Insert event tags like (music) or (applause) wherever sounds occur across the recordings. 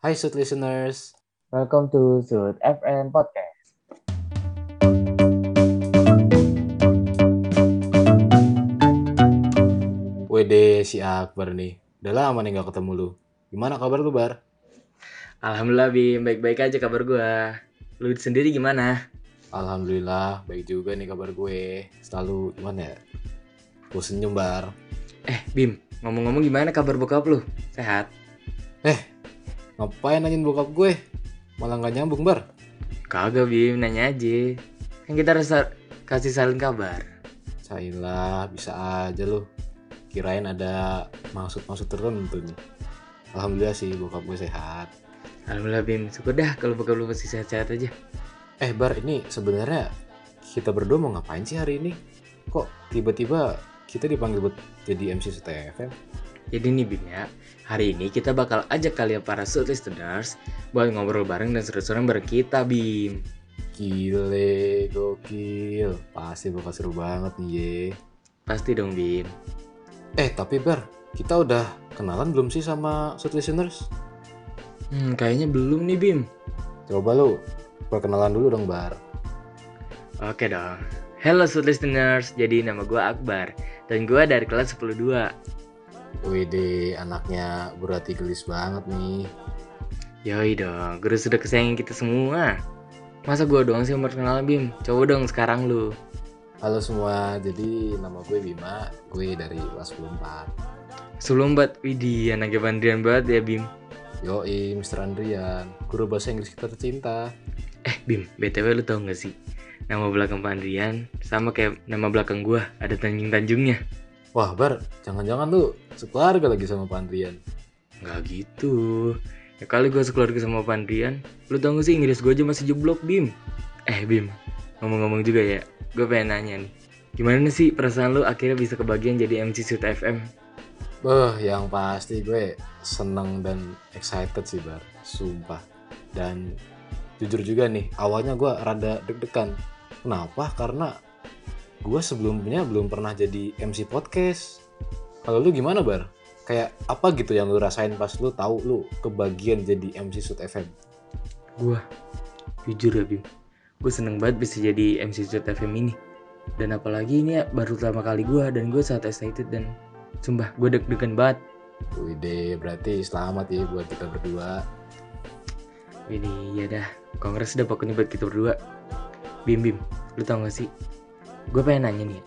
Hai Sud listeners. Welcome to Sud FM Podcast. Wede si Akbar nih. Udah lama nih gak ketemu lu. Gimana kabar lu, Bar? Alhamdulillah Bim, baik-baik aja kabar gua. Lu sendiri gimana? Alhamdulillah, baik juga nih kabar gue. Selalu gimana ya? Gue senyum, Bar. Eh Bim, ngomong-ngomong gimana kabar bokap lu? Sehat? Ngapain nanyain bokap gue? Malah gak nyambung, Bar. Kagak Bim, nanya aja. Kan kita harus kasih saling kabar. Cailah, bisa aja lu. Kirain ada maksud-maksud tertentu nih. Alhamdulillah sih bokap gue sehat. Alhamdulillah Bim, syukur dah kalau bokap lu masih sehat-sehat aja. Eh, Bar, ini sebenarnya kita berdua mau ngapain sih hari ini? Kok tiba-tiba kita dipanggil buat jadi MC STFM? Jadi nih Bim ya, hari ini kita bakal ajak kalian para Sud listeners buat ngobrol bareng dan seru-seruan bareng kita Bim. Gile, gokil. Pasti bakal seru banget nih, ye. Pasti dong Bim. Eh, tapi Bar, kita udah kenalan belum sih sama Sud Listeners? Hmm, kayaknya belum nih Bim. Coba lu perkenalan dulu dong, Bar. Oke dong. Hello Sud listeners, jadi nama gua Akbar dan gua dari kelas 102. Wede, anaknya berarti gelis banget nih. Yoi dong, guru sudah kesayangan kita semua. Masa gua doang sih yang perkenalan Bim? Coba dong sekarang lu. Halo semua, jadi nama gue Bima, gue dari kelas 14. Sebelum buat Widih, anaknya bandrian banget ya Bim. Yoi, Mr. Andrian, guru bahasa Inggris kita tercinta. Eh Bim, BTW lu tau gak sih? Nama belakang Pak Andrian sama kayak nama belakang gua, ada tanjung-tanjungnya. Wah, Bar, jangan-jangan lu sekeluarga lagi sama Pak Andrian. Nggak gitu. Ya kali gua sekeluarga sama Pak Andrian, lu tau gak sih Inggris gua aja masih jeblok Bim. Eh Bim, ngomong-ngomong juga ya, gue pengen nanya nih. Gimana sih perasaan lu akhirnya bisa kebagian jadi MC Sud FM? Beh, yang pasti gue seneng dan excited sih, Bar. Sumpah. Dan jujur juga nih, awalnya gue rada deg-degan. Kenapa? Karena gue sebelumnya belum pernah jadi MC podcast. Kalau lu gimana, Bar? Kayak apa gitu yang lu rasain pas lu tahu lu kebagian jadi MC Sud FM? Gua jujur ya Bim, gue seneng banget bisa jadi MC Sud FM ini. Dan apalagi ini ya baru pertama kali gue dan gue sangat excited dan sumpah gue deg-degan banget. Wide, berarti selamat ya buat kita berdua. Ini ya dah, kongres udah pokoknya buat kita berdua. Bim Bim, lu tau gak sih? Gue pengen nanya nih,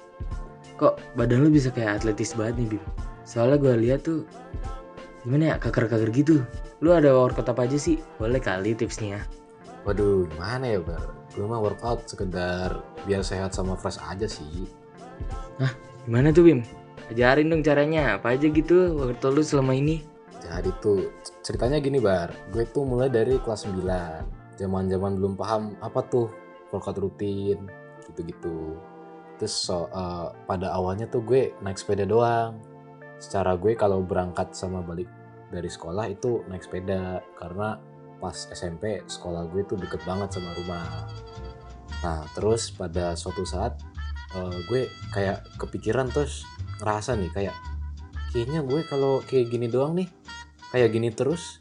kok badan lu bisa kayak atletis banget nih Bim? Soalnya gue lihat tuh gimana ya kaker-kaker gitu. Lu ada workout apa aja sih? Boleh kali tipsnya. Waduh, gimana ya, Bar? Gue mah workout sekedar biar sehat sama fresh aja sih. Gimana tuh Bim? Ajarin dong caranya, apa aja gitu workout lu selama ini? Jadi tuh ceritanya gini bar, gue tuh mulai dari kelas 9 Zaman-zaman belum paham apa tuh workout rutin gitu-gitu Terus so, eh, pada awalnya tuh gue naik sepeda doang. Secara gue kalau berangkat sama balik dari sekolah itu naik sepeda. Karena pas SMP sekolah gue tuh deket banget sama rumah. Nah terus pada suatu saat eh, gue kayak kepikiran terus ngerasa nih kayak kayaknya gue kalau kayak gini doang nih kayak gini terus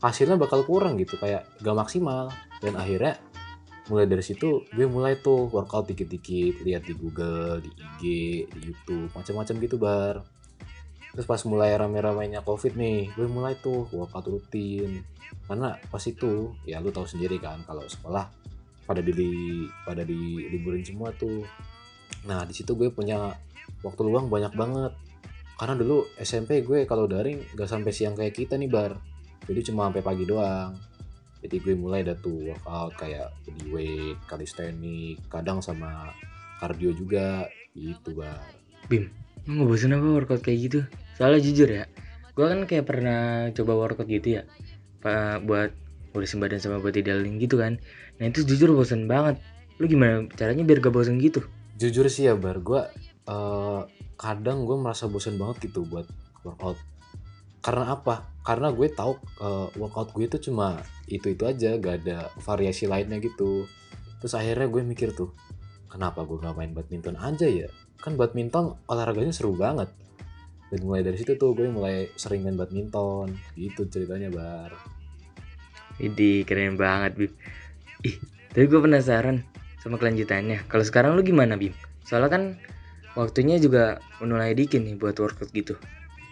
hasilnya bakal kurang gitu kayak gak maksimal. Dan akhirnya mulai dari situ gue mulai tuh workout dikit-dikit lihat di Google di IG di YouTube macam-macam gitu bar. Terus pas mulai rame-ramenya covid nih gue mulai tuh workout rutin. Karena pas itu ya lu tahu sendiri kan kalau sekolah pada di pada di liburin semua tuh. Nah di situ gue punya waktu luang banyak banget. Karena dulu SMP gue kalau daring gak sampai siang kayak kita nih bar. Jadi cuma sampai pagi doang jadi gue mulai dah tuh workout kayak body weight calisthenics kadang sama cardio juga gitu bar Bim, lu bosan apa workout kayak gitu? Soalnya jujur ya, gue kan kayak pernah coba workout gitu ya, pa- buat ngurusin badan sama buat idealin gitu kan. Nah itu jujur bosan banget. Lu gimana caranya biar gak bosan gitu? jujur sih ya bar gue eh, kadang gue merasa bosan banget gitu buat workout karena apa karena gue tahu eh, workout gue itu cuma itu itu aja gak ada variasi lainnya gitu terus akhirnya gue mikir tuh kenapa gue gak main badminton aja ya kan badminton olahraganya seru banget dan mulai dari situ tuh gue mulai sering main badminton gitu ceritanya bar Ini keren banget Bim. Ih, tapi gue penasaran sama kelanjutannya. Kalau sekarang lu gimana Bim? Soalnya kan waktunya juga mulai dikit nih buat workout gitu.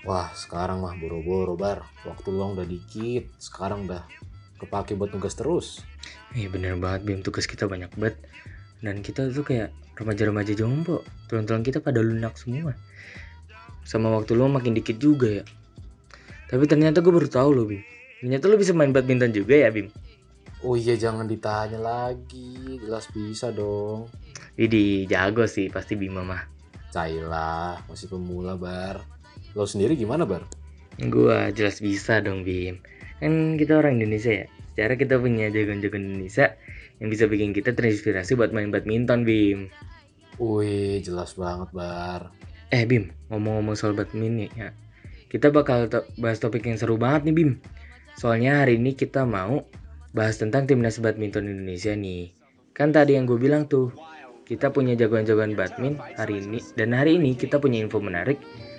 Wah, sekarang mah boro-boro, Bar. Waktu luang udah dikit, sekarang udah kepake buat tugas terus. Iya bener banget Bim, tugas kita banyak banget. Dan kita tuh kayak remaja-remaja jompo. Tulang-tulang kita pada lunak semua. Sama waktu lu makin dikit juga ya. Tapi ternyata gue baru tahu loh Bim. Ternyata lu bisa main badminton juga ya Bim. Oh iya, jangan ditanya lagi. Jelas bisa dong. Widih, jago sih pasti Bima mah. Cailah, masih pemula, Bar. Lo sendiri gimana, Bar? Gua jelas bisa dong Bim. Kan kita orang Indonesia ya. Secara kita punya jagoan-jagoan Indonesia yang bisa bikin kita terinspirasi buat main badminton Bim. Wih, jelas banget, Bar. Eh Bim, ngomong-ngomong soal badminton ya. Kita bakal to- bahas topik yang seru banget nih Bim. Soalnya hari ini kita mau bahas tentang timnas badminton Indonesia nih. Kan tadi yang gue bilang tuh, kita punya jagoan-jagoan badminton hari ini dan hari ini kita punya info menarik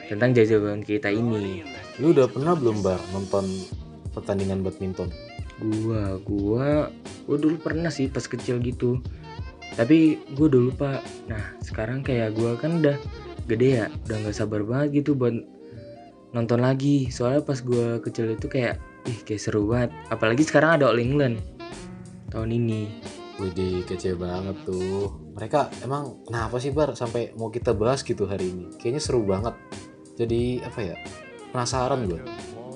tentang jagoan kita ini. Lu udah pernah belum, Bar, nonton pertandingan badminton? Gua, gua, gua dulu pernah sih pas kecil gitu. Tapi gua udah lupa. Nah, sekarang kayak gua kan udah gede ya, udah nggak sabar banget gitu buat nonton lagi. Soalnya pas gua kecil itu kayak, ih kayak seru banget. Apalagi sekarang ada All England tahun ini. Widih, kece banget tuh. Mereka emang kenapa sih, Bar, sampai mau kita bahas gitu hari ini? Kayaknya seru banget. Jadi, apa ya, penasaran gue.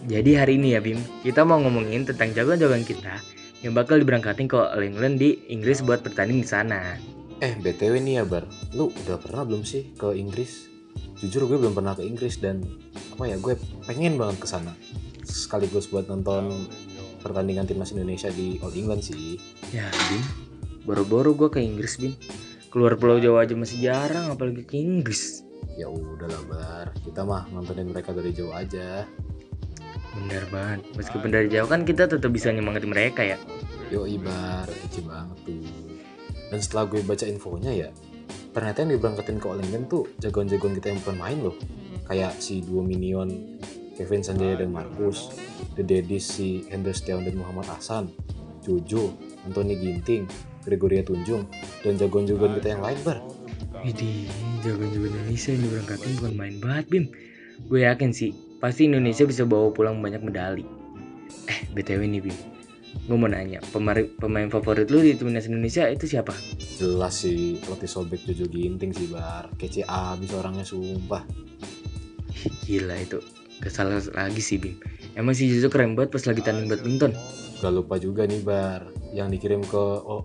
Jadi hari ini ya Bim, kita mau ngomongin tentang jagoan-jagoan kita yang bakal diberangkatin ke All England di Inggris buat bertanding di sana. Eh, BTW nih ya, Bar. Lu udah pernah belum sih ke Inggris? Jujur gue belum pernah ke Inggris dan apa ya, gue pengen banget ke sana. Sekaligus buat nonton pertandingan timnas Indonesia di All England sih. Ya Bim, boro-boro gue ke Inggris Bim. Keluar Pulau Jawa aja masih jarang, apalagi ke Inggris. Ya udahlah, Bar. Kita mah nontonin mereka dari jauh aja. Bener banget, meskipun dari jauh kan kita tetap bisa nyemangatin mereka ya. Yo Ibar, kece banget tuh. Dan setelah gue baca infonya ya, ternyata yang diberangkatin ke All England tuh jagoan-jagoan kita yang bukan main loh. Kayak si duo minion Kevin Sanjaya dan Marcus, The Daddies si Hendra Setiawan dan Muhammad Hasan, Jojo, Anthony Ginting, Gregoria Tunjung, dan jagoan-jagoan kita yang lain bar. Jadi jagoan-jagoan Indonesia yang diberangkatin bukan main banget Bim. Gue yakin sih, pasti Indonesia bisa bawa pulang banyak medali. Eh, BTW nih Bim. Gue mau nanya, pemain, pemain favorit lu di timnas Indonesia itu siapa? Jelas sih pelatih sobek Jojo Ginting sih bar. Kece abis orangnya sumpah. Gila itu. Kesalah lagi sih Bim. Emang si Jojo keren banget pas lagi tanding badminton. Gak lupa juga nih bar, yang dikirim ke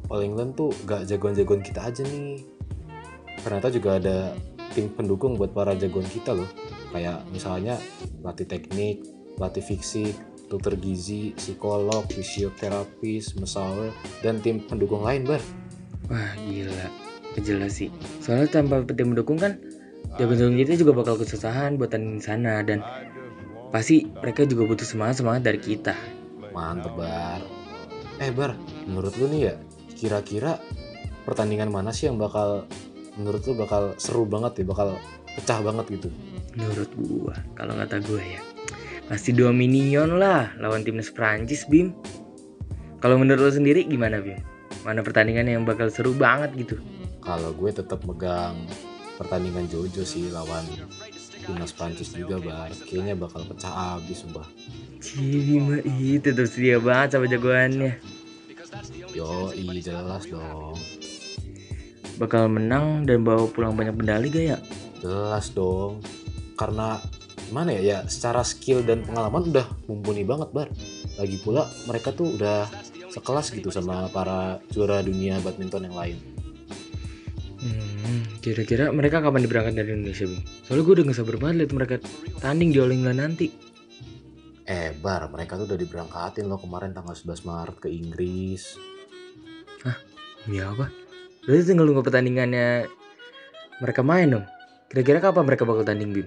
All England tuh gak jagoan-jagoan kita aja nih. Ternyata juga ada tim pendukung buat para jagoan kita loh. Kayak misalnya pelatih teknik, pelatih fisik, dokter gizi, psikolog, fisioterapis, mesawer, dan tim pendukung lain bar. Wah gila, jelas sih. Soalnya tanpa tim mendukung kan, jagoan-jagoan kita juga bakal kesusahan buat tanding di sana dan pasti mereka juga butuh semangat semangat dari kita. Mantep bar. Eh bar, menurut lu nih ya, kira-kira pertandingan mana sih yang bakal menurut lu bakal seru banget ya, bakal pecah banget gitu? Menurut gua, kalau kata gua ya, pasti dua minion lah lawan timnas Prancis Bim. Kalau menurut lo sendiri gimana Bim? Mana pertandingan yang bakal seru banget gitu? Kalau gue tetap megang pertandingan Jojo sih lawan timnas Prancis juga bar. Kayaknya bakal pecah abis sumpah. Cih Bima itu tetap setia banget sama jagoannya. Yo, iya jelas dong. Bakal menang dan bawa pulang banyak medali gak ya? Jelas dong. Karena gimana ya, ya secara skill dan pengalaman udah mumpuni banget bar. Lagi pula mereka tuh udah sekelas gitu sama para juara dunia badminton yang lain. Hmm, kira-kira mereka kapan diberangkat dari Indonesia, Bim? Soalnya gue udah gak sabar banget liat mereka tanding di All England nanti. Eh bar, mereka tuh udah diberangkatin loh kemarin tanggal 11 Maret ke Inggris. Ya apa? Berarti tinggal nunggu pertandingannya mereka main dong. Kira-kira kapan mereka bakal tanding, Bim?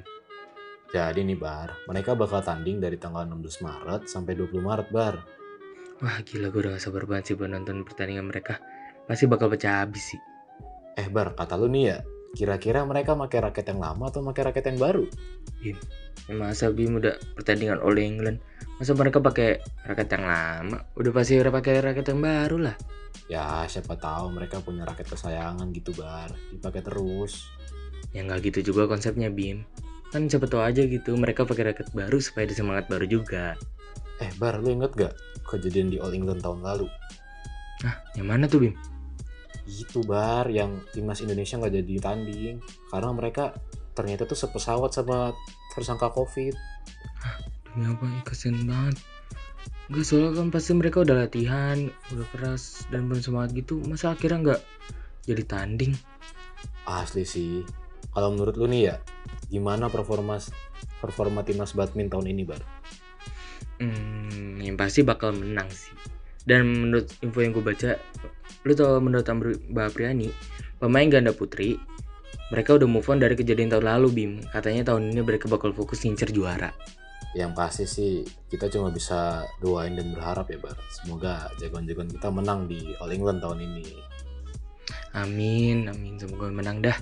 Jadi nih bar, mereka bakal tanding dari tanggal 16 Maret sampai 20 Maret bar. Wah gila gue udah gak sabar banget sih buat nonton pertandingan mereka. Pasti bakal pecah habis sih. Eh bar, kata lu nih ya, kira-kira mereka pakai raket yang lama atau pakai raket yang baru? Masa Bim udah pertandingan All England Masa mereka pakai raket yang lama Udah pasti udah pakai raket yang baru lah Ya siapa tahu mereka punya raket kesayangan gitu bar, dipakai terus. Ya nggak gitu juga konsepnya Bim Kan siapa tahu aja gitu mereka pakai raket baru supaya ada semangat baru juga Eh bar, lu inget gak kejadian di All England tahun lalu? Nah yang mana tuh Bim? Itu bar, yang timnas Indonesia nggak jadi tanding karena mereka ternyata tuh sepesawat sama tersangka COVID. Demi apa ya kasihan banget Gak soalnya kan pasti mereka udah latihan Udah keras dan bersemangat gitu Masa akhirnya nggak jadi tanding Asli sih. Kalau menurut lu nih ya, gimana performa performa timnas badminton tahun ini bar? Hmm, yang pasti bakal menang sih. Dan menurut info yang gue baca, lu tau menurut Mbak Apriani, pemain ganda putri, mereka udah move on dari kejadian tahun lalu, Bim. Katanya tahun ini mereka bakal fokus ngincer juara. Yang pasti sih kita cuma bisa doain dan berharap ya bar. Semoga jagoan-jagoan kita menang di All England tahun ini. Amin, amin. Semoga menang dah.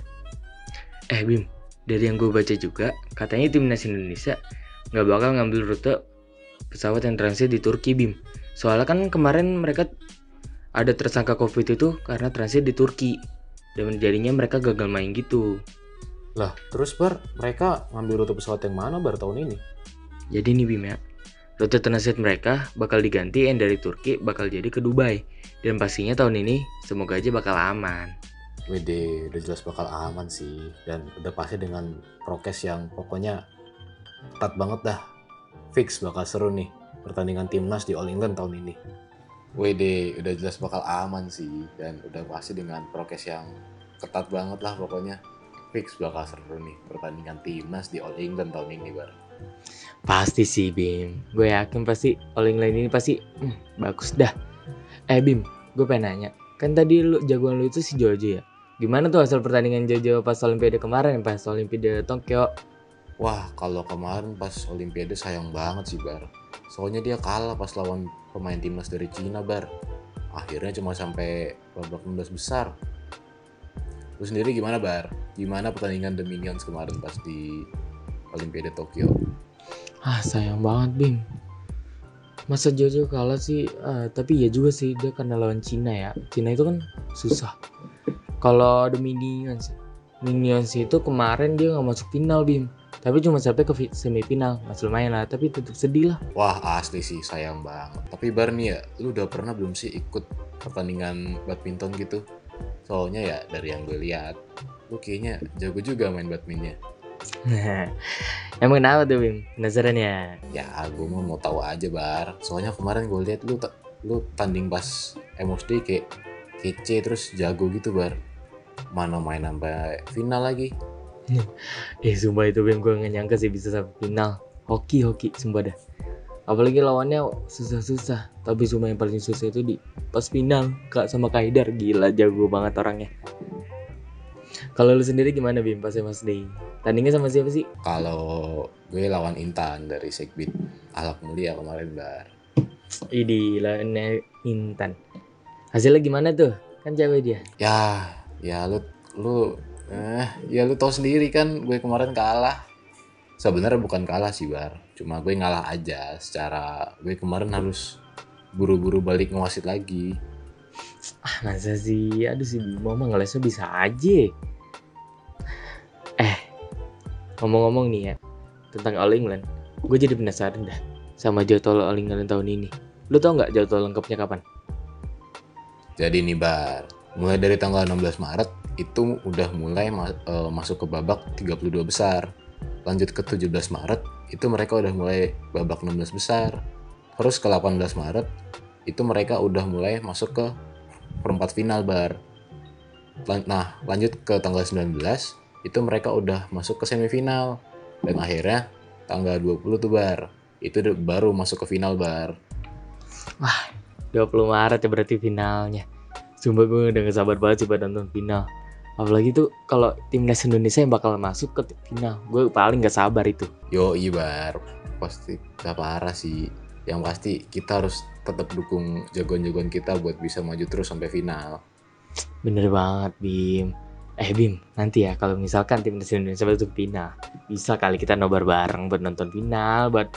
Eh, Bim, dari yang gue baca juga, katanya timnas Indonesia nggak bakal ngambil rute pesawat yang transit di Turki, Bim. Soalnya kan kemarin mereka ada tersangka COVID itu karena transit di Turki. Dan jadinya mereka gagal main gitu. Lah, terus bar, mereka ngambil rute pesawat yang mana bar tahun ini? Jadi nih Bim ya, rute transit mereka bakal diganti yang dari Turki bakal jadi ke Dubai. Dan pastinya tahun ini semoga aja bakal aman. WD udah jelas bakal aman sih. Dan udah pasti dengan prokes yang pokoknya ketat banget dah. Fix bakal seru nih pertandingan timnas di All England tahun ini. WD udah jelas bakal aman sih. Dan udah pasti dengan prokes yang ketat banget lah pokoknya. Fix bakal seru nih pertandingan timnas di All England tahun ini bar Pasti sih Bim, gue yakin pasti All England ini pasti hmm, bagus dah. Eh Bim, gue pengen nanya, kan tadi lu jagoan lu itu si Jojo ya? Gimana tuh hasil pertandingan Jojo pas Olimpiade kemarin, pas Olimpiade Tokyo? Wah, kalau kemarin pas Olimpiade sayang banget sih Bar. Soalnya dia kalah pas lawan pemain timnas dari Cina Bar. Akhirnya cuma sampai babak 16 besar. Lu sendiri gimana Bar? Gimana pertandingan The Minions kemarin pas di Olimpiade Tokyo? Ah sayang banget Bim. Masa Jojo kalah sih, Ah, tapi ya juga sih dia karena lawan Cina ya. Cina itu kan susah. Kalau The Minions, Minions itu kemarin dia nggak masuk final Bim. Tapi cuma sampai ke fi- semifinal, masih lumayan lah. Tapi tetap sedih lah. Wah asli sih sayang banget. Tapi Bar nih ya, lu udah pernah belum sih ikut pertandingan badminton gitu? Soalnya ya dari yang gue lihat, lu kayaknya jago juga main badmintonnya. (laughs) Emang kenapa tuh Bim? Penasaran ya? Ya gue mau mau tahu aja bar. Soalnya kemarin gue lihat lu lu tanding pas MOSD kayak kece terus jago gitu bar. Mana main sampai final lagi. Eh sumpah itu Bim gue gak nyangka sih bisa sampai final. Hoki hoki sumpah dah. Apalagi lawannya susah-susah. Tapi sumpah yang paling susah itu di pas final kak sama Kaidar gila jago banget orangnya. Kalau lu sendiri gimana Bim pas Mas Day? Tandingnya sama siapa sih? Kalau gue lawan Intan dari Segbit Alak Mulia kemarin bar. Idi lawannya Intan. Hasilnya gimana tuh? Kan cewek dia. Ya, ya lu lu eh ya lu tahu sendiri kan gue kemarin kalah. Sebenarnya bukan kalah sih bar, cuma gue ngalah aja secara gue kemarin harus buru-buru balik ngewasit lagi. Ah masa sih? Aduh si Bimo mah ngelesnya bisa aja. Eh, ngomong-ngomong nih ya tentang All England, gue jadi penasaran dah sama jadwal All England tahun ini. Lu tau nggak jadwal lengkapnya kapan? Jadi nih bar, mulai dari tanggal 16 Maret itu udah mulai ma- eh, masuk ke babak 32 besar. Lanjut ke 17 Maret itu mereka udah mulai babak 16 besar. Terus ke 18 Maret itu mereka udah mulai masuk ke perempat final bar. Nah, lanjut ke tanggal 19 itu mereka udah masuk ke semifinal dan akhirnya tanggal 20 tuh bar. Itu baru masuk ke final bar. 20 Maret ya berarti finalnya. Sumpah gue udah gak sabar banget sih buat nonton final. Apalagi tuh kalau timnas Indonesia yang bakal masuk ke final. Gue paling gak sabar itu. Yo Ibar, pasti gak parah sih. Yang pasti kita harus tetap dukung jagoan-jagoan kita buat bisa maju terus sampai final. Bener banget Bim. Eh Bim, nanti ya kalau misalkan timnas Indonesia masuk final, bisa kali kita nobar bareng buat nonton final, buat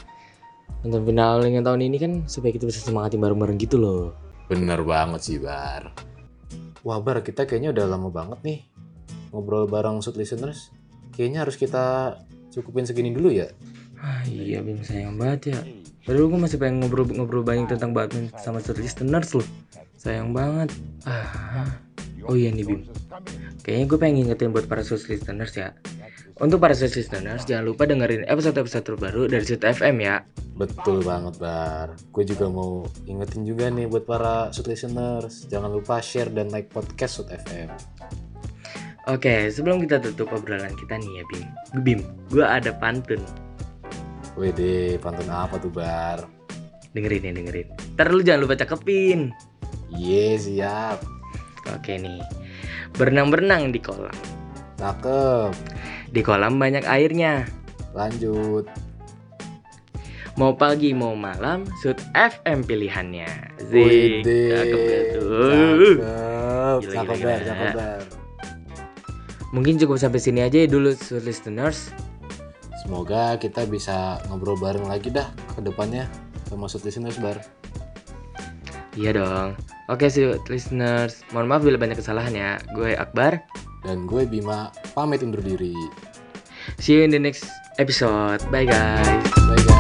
nonton final dengan tahun ini kan supaya kita bisa semangatin bareng-bareng gitu loh. Bener banget sih Bar. Wah Bar, kita kayaknya udah lama banget nih ngobrol bareng Sud Listeners. Kayaknya harus kita cukupin segini dulu ya. Ah, iya Bim sayang banget ya. Padahal gue masih pengen ngobrol-ngobrol banyak tentang Batman sama Listeners loh. Sayang banget. Ah. Oh iya nih Bim. Kayaknya gue pengen ngingetin buat para Sud Listeners ya. Untuk para Sud Listeners jangan lupa dengerin episode-episode terbaru dari Sud FM ya. Betul banget Bar. Gue juga mau ingetin juga nih buat para Sud Listeners. Jangan lupa share dan like podcast Sud FM. Oke, sebelum kita tutup obrolan kita nih ya Bim. Bim, gue ada pantun. Wede, pantun apa tuh Bar? Dengerin ya dengerin. Ntar lu jangan lupa cakepin. Iya siap. Oke nih. Berenang-berenang di kolam. Cakep. Di kolam banyak airnya. Lanjut. Mau pagi mau malam, Sud FM pilihannya. Zik, Wede. cakep gak tuh? Cakep. Gila, Cakep gila, Bar, gila. cakep Bar. Mungkin cukup sampai sini aja ya dulu listeners. Semoga kita bisa ngobrol bareng lagi dah ke depannya sama Sud Listeners Bar. Iya dong. Oke Sud listeners, mohon maaf bila banyak kesalahan ya. Gue Akbar. Dan gue Bima pamit undur diri. See you in the next episode. Bye guys. Bye guys.